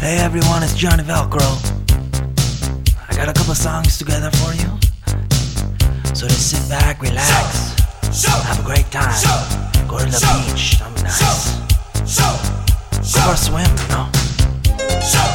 Hey everyone, it's Giani Velcreaux. I got a couple songs together for you. So just sit back, relax, have a great time. Go to the beach, something nice. Go for a swim, you know.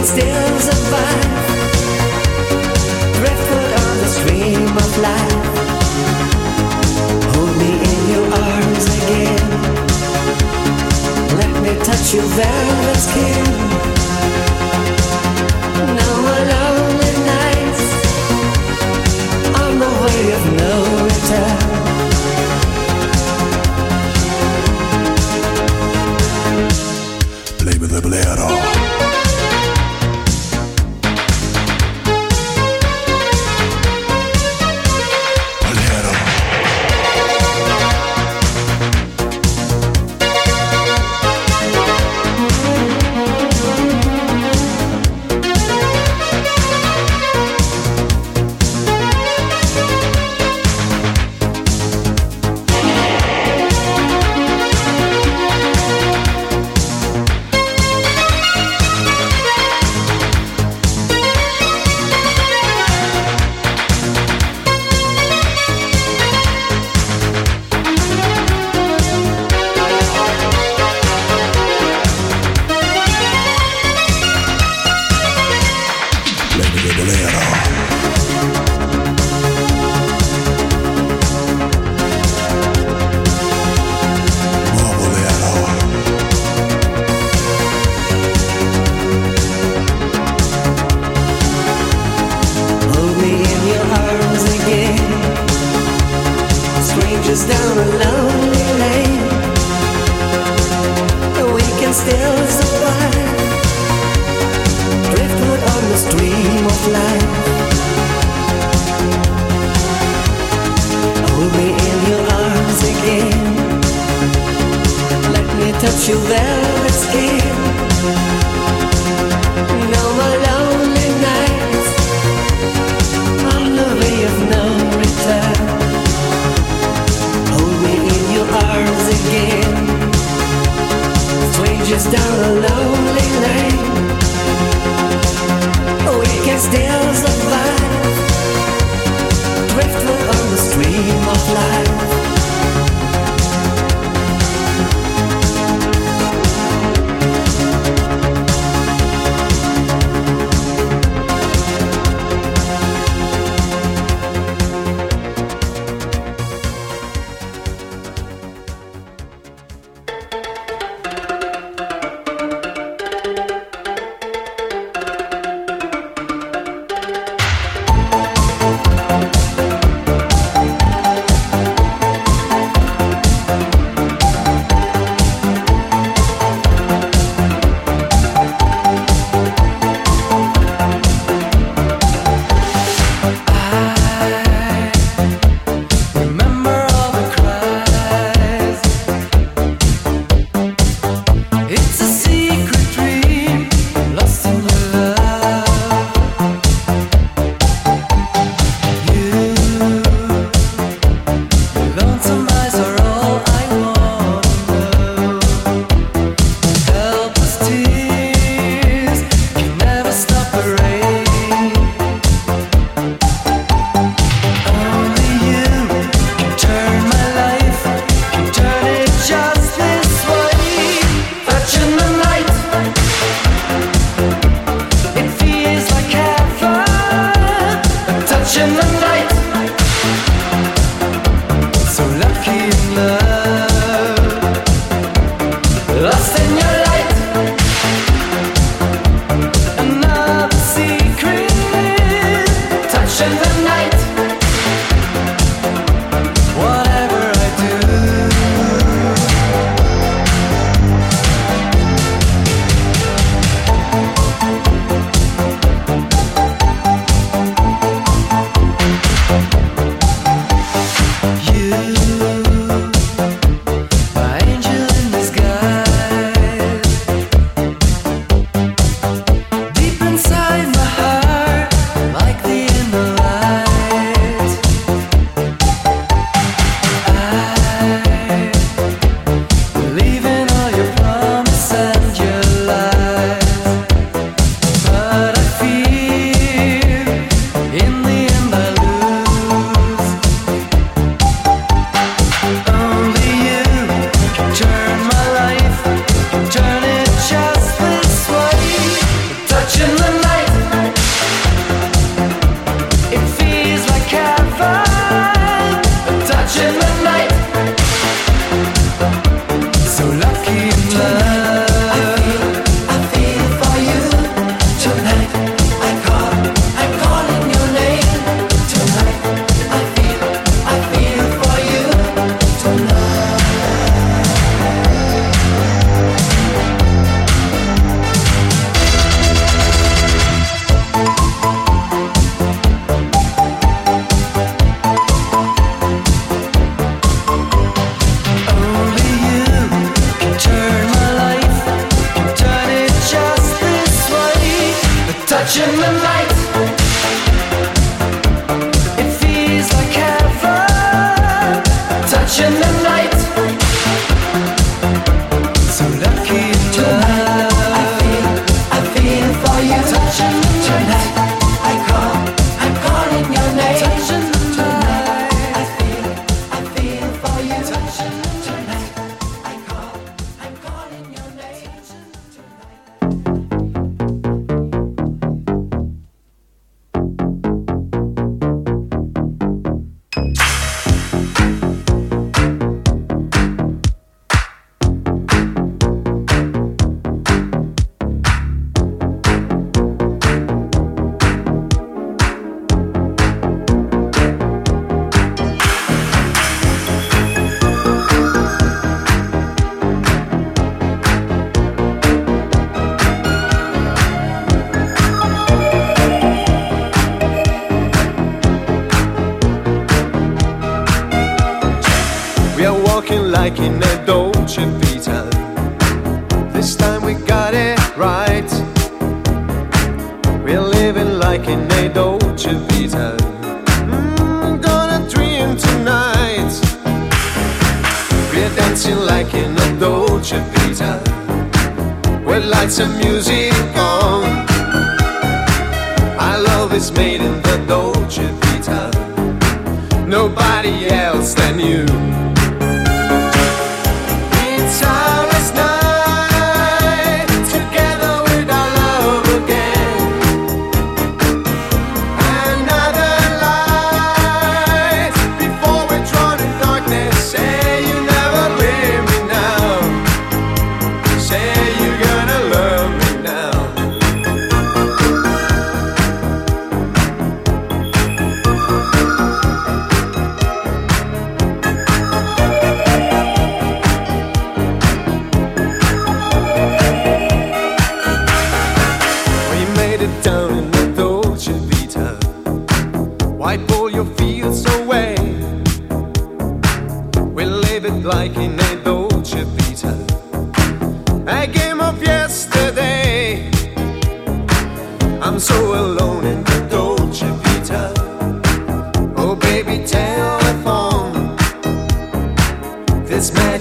can still survive. Driftwood on the stream of life. Hold me in your arms again. Let me touch your velvet skin. Now my lonely nights on the way of no return. Play with the bolero. Chivita. Mm, gonna dream tonight. We're dancing like in a Dolce Vita, with lights and music on. Our love is made in the Dolce Vita. Nobody else than you. this magic.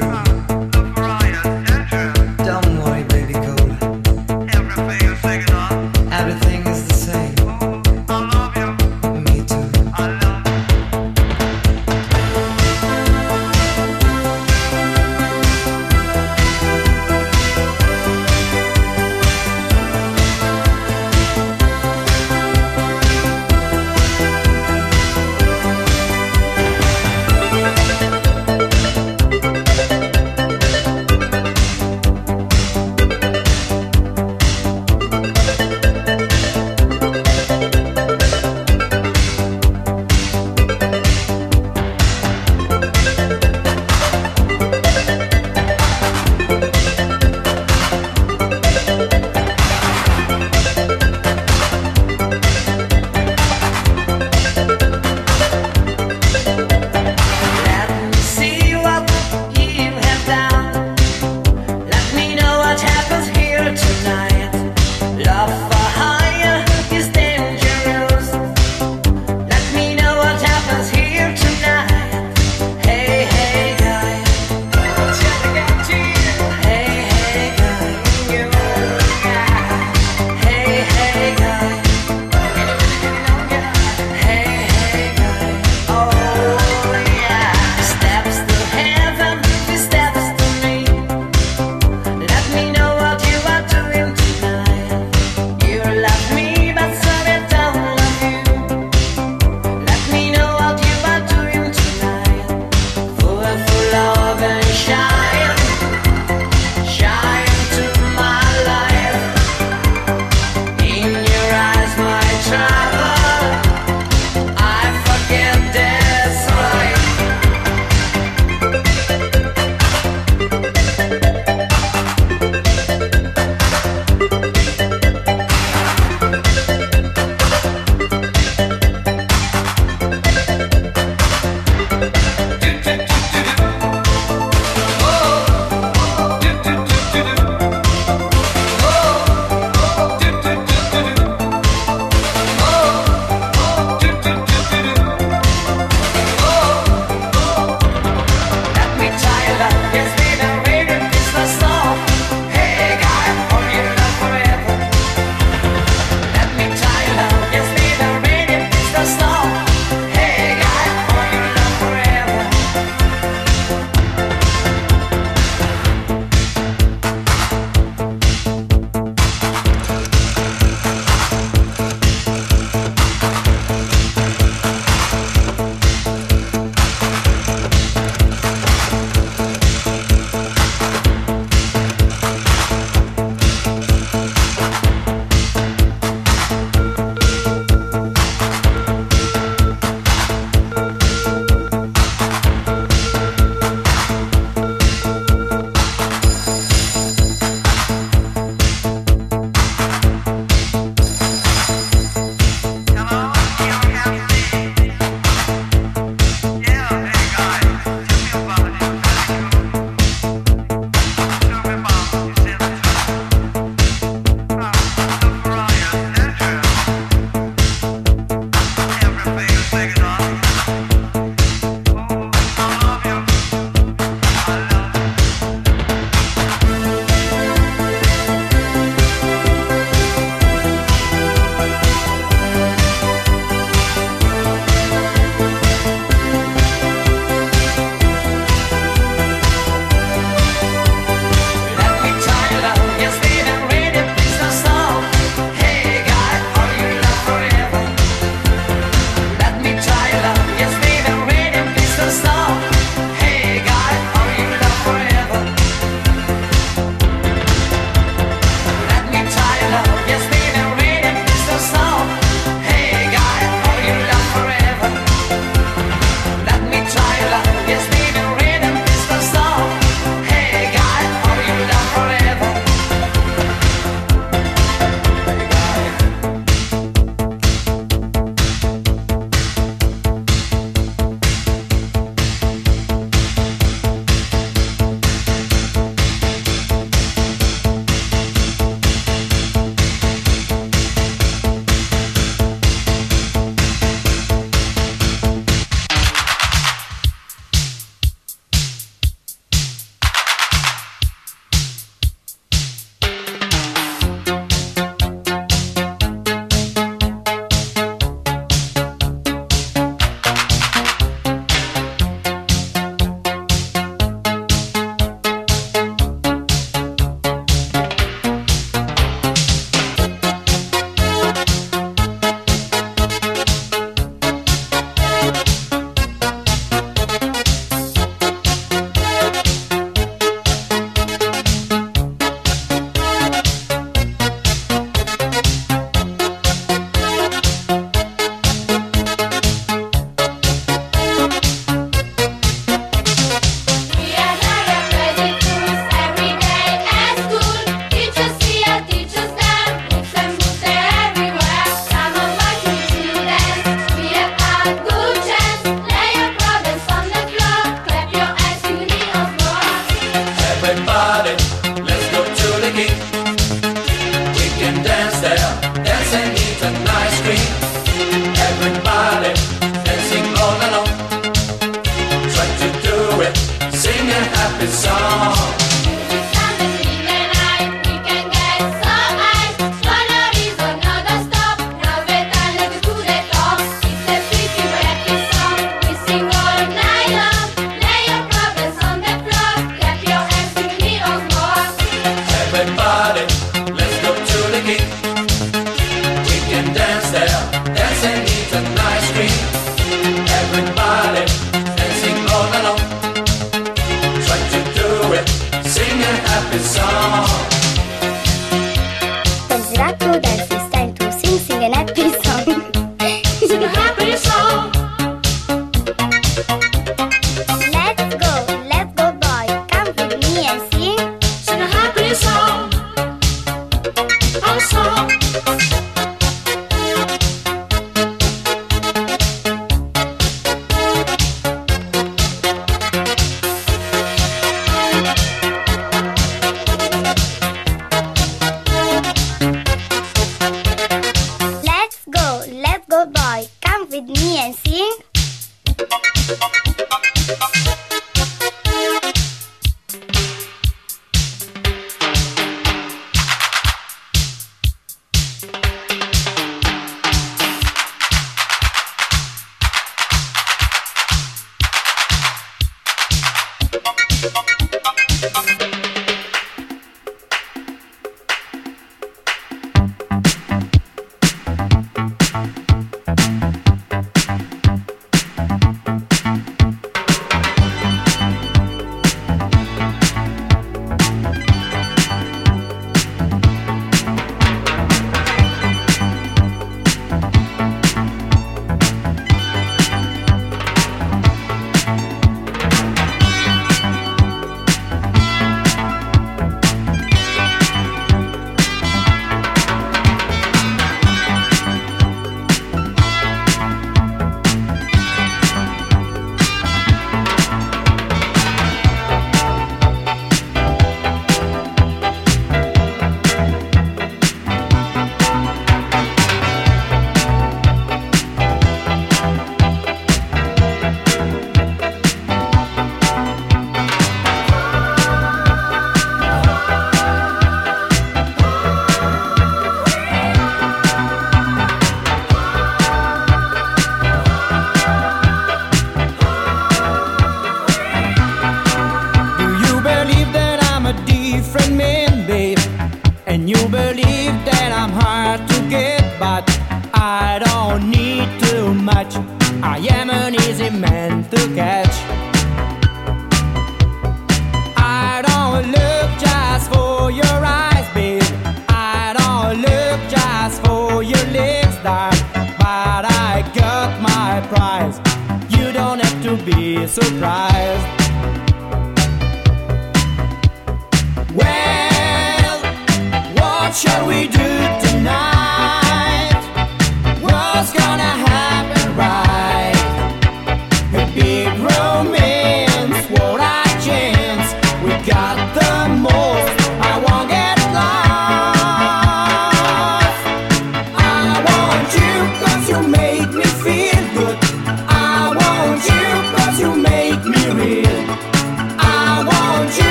Roger.